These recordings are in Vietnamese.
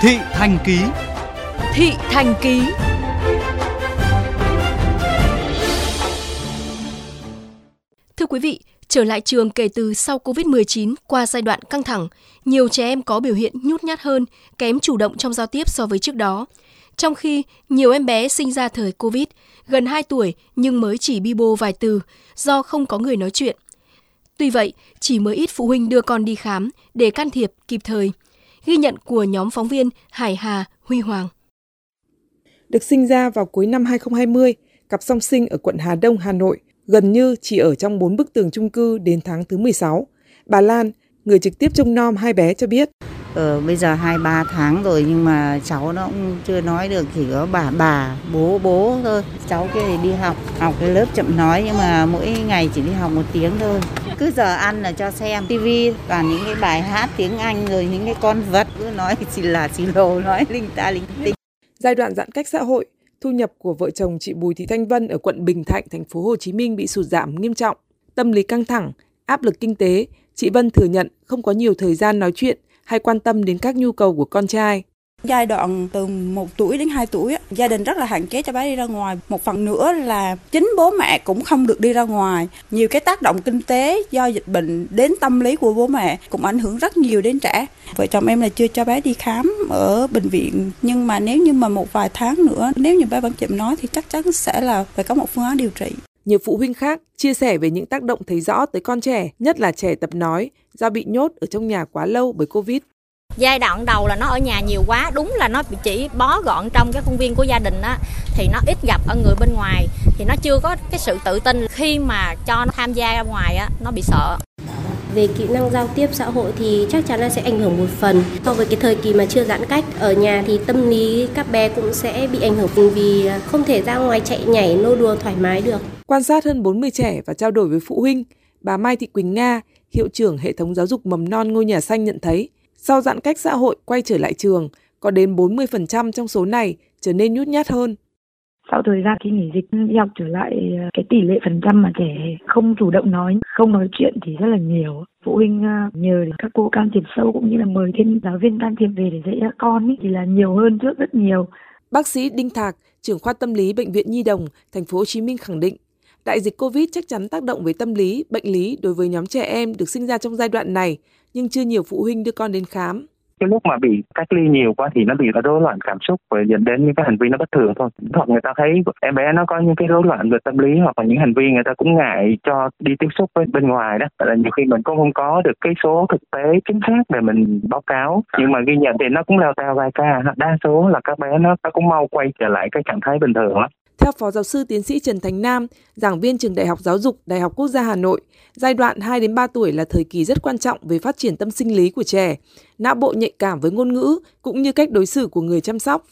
Thị Thành Ký Thị Thành Ký Thưa quý vị, trở lại trường kể từ sau Covid-19 qua giai đoạn căng thẳng, nhiều trẻ em có biểu hiện nhút nhát hơn, kém chủ động trong giao tiếp so với trước đó. Trong khi nhiều em bé sinh ra thời Covid, gần 2 tuổi nhưng mới chỉ bi bô vài từ do không có người nói chuyện. Tuy vậy, chỉ mới ít phụ huynh đưa con đi khám để can thiệp kịp thời. Ghi nhận của nhóm phóng viên Hải Hà, Huy Hoàng. Được sinh ra vào cuối năm 2020, cặp song sinh ở quận Hà Đông, Hà Nội gần như chỉ ở trong bốn bức tường chung cư đến tháng thứ 16. Bà Lan, người trực tiếp trông nom hai bé cho biết. Ờ, bây giờ 2-3 tháng rồi nhưng mà cháu nó cũng chưa nói được chỉ có bà bà, bố bố thôi. Cháu kia thì đi học, học cái lớp chậm nói nhưng mà mỗi ngày chỉ đi học một tiếng thôi. Cứ giờ ăn là cho xem tivi toàn những cái bài hát tiếng Anh rồi những cái con vật cứ nói chỉ là xì lồ nói linh ta linh tinh. Giai đoạn giãn cách xã hội, thu nhập của vợ chồng chị Bùi Thị Thanh Vân ở quận Bình Thạnh, thành phố Hồ Chí Minh bị sụt giảm nghiêm trọng. Tâm lý căng thẳng, áp lực kinh tế, chị Vân thừa nhận không có nhiều thời gian nói chuyện hay quan tâm đến các nhu cầu của con trai. Giai đoạn từ 1 tuổi đến 2 tuổi, gia đình rất là hạn chế cho bé đi ra ngoài. Một phần nữa là chính bố mẹ cũng không được đi ra ngoài. Nhiều cái tác động kinh tế do dịch bệnh đến tâm lý của bố mẹ cũng ảnh hưởng rất nhiều đến trẻ. Vợ chồng em là chưa cho bé đi khám ở bệnh viện. Nhưng mà nếu như mà một vài tháng nữa, nếu như bé vẫn chậm nói thì chắc chắn sẽ là phải có một phương án điều trị. Nhiều phụ huynh khác chia sẻ về những tác động thấy rõ tới con trẻ, nhất là trẻ tập nói do bị nhốt ở trong nhà quá lâu bởi Covid. Giai đoạn đầu là nó ở nhà nhiều quá, đúng là nó chỉ bó gọn trong cái khuôn viên của gia đình á thì nó ít gặp ở người bên ngoài thì nó chưa có cái sự tự tin khi mà cho nó tham gia ra ngoài á nó bị sợ về kỹ năng giao tiếp xã hội thì chắc chắn là sẽ ảnh hưởng một phần so với cái thời kỳ mà chưa giãn cách ở nhà thì tâm lý các bé cũng sẽ bị ảnh hưởng vì không thể ra ngoài chạy nhảy nô đùa thoải mái được. Quan sát hơn 40 trẻ và trao đổi với phụ huynh, bà Mai Thị Quỳnh Nga, hiệu trưởng hệ thống giáo dục mầm non ngôi nhà xanh nhận thấy, sau giãn cách xã hội quay trở lại trường, có đến 40% trong số này trở nên nhút nhát hơn. Sau thời gian khi nghỉ dịch đi học trở lại cái tỷ lệ phần trăm mà trẻ không chủ động nói không nói chuyện thì rất là nhiều. Phụ huynh à, nhờ các cô can thiệp sâu cũng như là mời thêm giáo viên can thiệp về để dạy các con ý, thì là nhiều hơn trước rất nhiều. Bác sĩ Đinh Thạc trưởng khoa tâm lý bệnh viện Nhi đồng thành phố Hồ Chí Minh khẳng định đại dịch Covid chắc chắn tác động về tâm lý, bệnh lý đối với nhóm trẻ em được sinh ra trong giai đoạn này, nhưng chưa nhiều phụ huynh đưa con đến khám. Cái lúc mà bị cách ly nhiều quá thì nó bị rối loạn cảm xúc và dẫn đến những cái hành vi nó bất thường thôi. Hoặc người ta thấy em bé nó có những cái rối loạn về tâm lý hoặc là những hành vi người ta cũng ngại cho đi tiếp xúc với bên ngoài đó. Là nhiều khi mình cũng không có được cái số thực tế chính xác để mình báo cáo. Nhưng mà ghi nhận thì nó cũng leo teo vài ca. Đa số là các bé nó, nó cũng mau quay trở lại cái trạng thái bình thường lắm theo Phó Giáo sư Tiến sĩ Trần Thành Nam, giảng viên trường Đại học Giáo dục Đại học Quốc gia Hà Nội, giai đoạn 2 đến 3 tuổi là thời kỳ rất quan trọng về phát triển tâm sinh lý của trẻ, não bộ nhạy cảm với ngôn ngữ cũng như cách đối xử của người chăm sóc.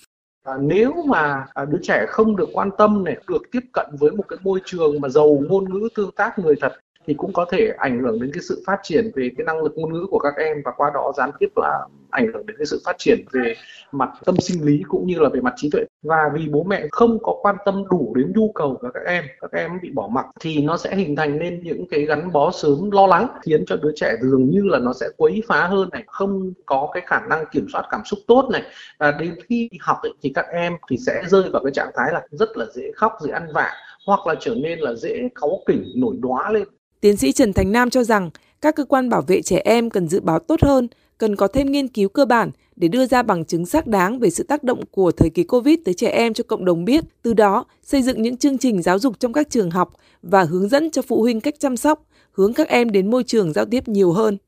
À, nếu mà à, đứa trẻ không được quan tâm này, được tiếp cận với một cái môi trường mà giàu ngôn ngữ tương tác người thật thì cũng có thể ảnh hưởng đến cái sự phát triển về cái năng lực ngôn ngữ của các em và qua đó gián tiếp là ảnh hưởng đến cái sự phát triển về mặt tâm sinh lý cũng như là về mặt trí tuệ. Và vì bố mẹ không có quan tâm đủ đến nhu cầu của các em các em bị bỏ mặc thì nó sẽ hình thành nên những cái gắn bó sớm lo lắng khiến cho đứa trẻ dường như là nó sẽ quấy phá hơn này không có cái khả năng kiểm soát cảm xúc tốt này. Và đến khi học ấy, thì các em thì sẽ rơi vào cái trạng thái là rất là dễ khóc dễ ăn vạ hoặc là trở nên là dễ cáu kỉnh nổi đóa lên. Tiến sĩ Trần Thành Nam cho rằng các cơ quan bảo vệ trẻ em cần dự báo tốt hơn, cần có thêm nghiên cứu cơ bản để đưa ra bằng chứng xác đáng về sự tác động của thời kỳ Covid tới trẻ em cho cộng đồng biết, từ đó xây dựng những chương trình giáo dục trong các trường học và hướng dẫn cho phụ huynh cách chăm sóc, hướng các em đến môi trường giao tiếp nhiều hơn.